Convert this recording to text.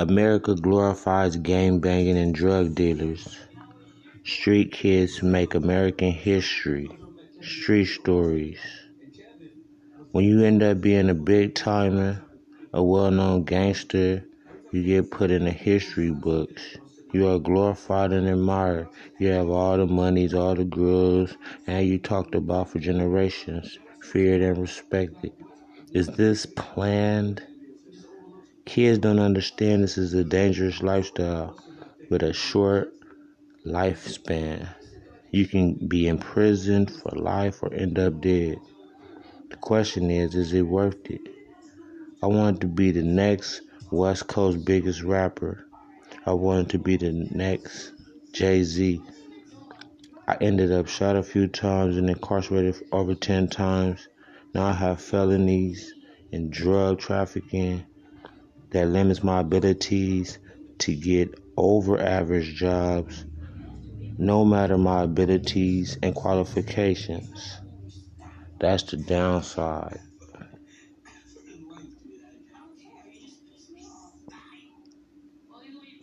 America glorifies gang banging and drug dealers. Street kids make American history. Street stories. When you end up being a big timer, a well known gangster, you get put in the history books. You are glorified and admired. You have all the monies, all the girls, and you talked about for generations, feared and respected. Is this planned? Kids don't understand this is a dangerous lifestyle with a short lifespan. You can be imprisoned for life or end up dead. The question is, is it worth it? I wanted to be the next West Coast biggest rapper. I wanted to be the next Jay Z. I ended up shot a few times and incarcerated over 10 times. Now I have felonies and drug trafficking that limits my abilities to get over average jobs, no matter my abilities and qualifications. That's the downside.